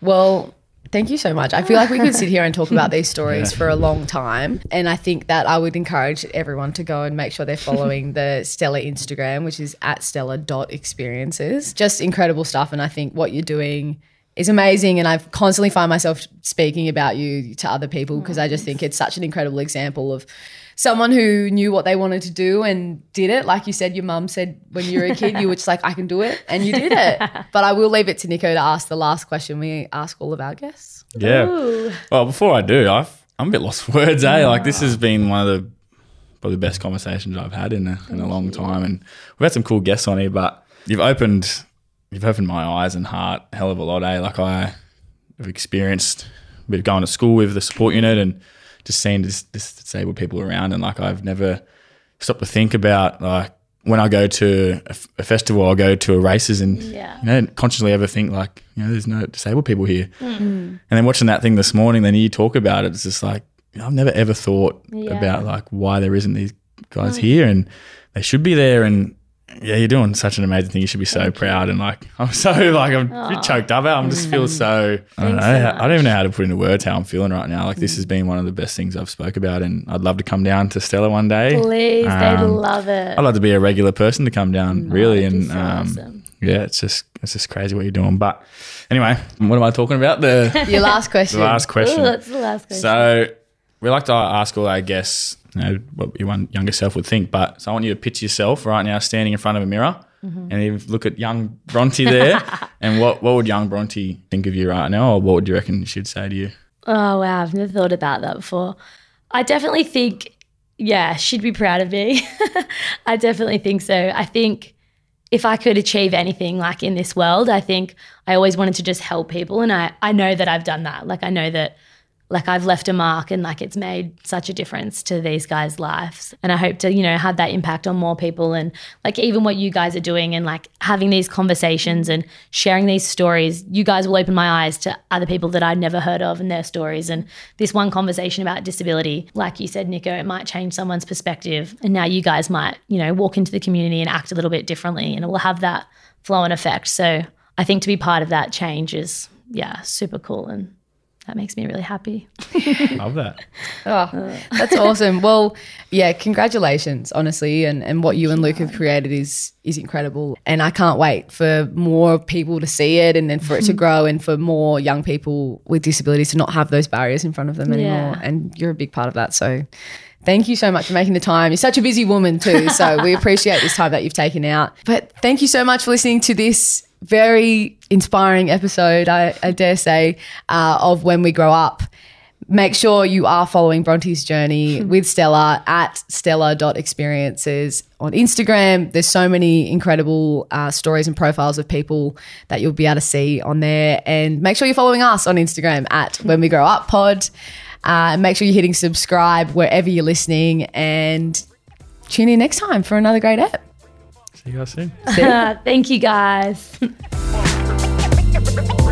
Well, Thank you so much. I feel like we could sit here and talk about these *laughs* stories Yeah. for a long time. And I think that I would encourage everyone to go and make sure they're following the *laughs* Stellar Instagram, which is at stellar.experiences. Just incredible stuff. And I think what you're doing is amazing. And I constantly find myself speaking about you to other people because I just think it's such an incredible example of someone who knew what they wanted to do and did it. Like you said, your mum said when you were a kid, you were just like, I can do it. And you did it. *laughs* But I will leave it to Nicho to ask the last question we ask all of our guests. Yeah. Ooh. Well, before I do, I've, I'm a bit lost for *laughs* words, eh? Like this has been one of the probably the best conversations I've had in a, in a long time, and we've had some cool guests on here. But you've opened you've opened my eyes and heart a hell of a lot, eh? Like I have experienced with going to school with the support unit and just seeing this, this disabled people around, and like I've never stopped to think about like when I go to a, f- a festival, I'll go to a races and Yeah. you know consciously ever think like you know there's no disabled people here. And then watching that thing this morning, then you talk about it, it's just like I've never ever thought Yeah. about like why there isn't these guys here, and they should be there. And yeah, you're doing such an amazing thing. You should be so proud. And like *laughs* I'm so like I'm choked up. I'm just feel so I don't know. So I don't even know how to put into words how I'm feeling right now. Like this has been one of the best things I've spoke about, and I'd love to come down to Stellar one day. Please, they'd Um, love it. I'd love to be a regular person to come down, really, and so um, awesome. yeah, it's just it's just crazy what you're doing. But anyway, what am I talking about? The, *laughs* Your last question. the last question. Ooh, that's the last question. So we like to ask all our guests, you know, what your one younger self would think. But so I want you to picture yourself right now standing in front of a mirror, Mm-hmm. and look at young Bronte there, *laughs* and what what would young Bronte think of you right now, or what would you reckon she'd say to you? Oh wow, I've never thought about that before. I definitely think, yeah, she'd be proud of me. *laughs* I definitely think so. I think if I could achieve anything like in this world, I think I always wanted to just help people, and I I know that I've done that. Like I know that. Like I've left a mark and like it's made such a difference to these guys' lives. And I hope to, you know, have that impact on more people and like even what you guys are doing and like having these conversations and sharing these stories, you guys will open my eyes to other people that I'd never heard of and their stories. And this one conversation about disability, like you said, Nicho, it might change someone's perspective. And now you guys might, you know, walk into the community and act a little bit differently and it will have that flow and effect. So I think to be part of that change is, yeah, super cool. And that makes me really happy. *laughs* Love that. *laughs* Oh, that's awesome. Well, yeah, congratulations, honestly, and, and what you and Luke have created is is incredible. And I can't wait for more people to see it and then for it to *laughs* grow and for more young people with disabilities to not have those barriers in front of them anymore. Yeah. And you're a big part of that. So thank you so much for making the time. You're such a busy woman too. So we appreciate this time that you've taken out. But thank you so much for listening to this very inspiring episode, I, I dare say, uh, of When We Grow Up make sure you are following Bronte's journey *laughs* with Stellar at stellar.experiences on Instagram. There's so many incredible uh, stories and profiles of people that you'll be able to see on there. And make sure you're following us on Instagram at When We Grow Up Pod. Uh, and make sure you're hitting subscribe wherever you're listening and tune in next time for another great ep. See you guys soon. *laughs* Thank you guys. *laughs*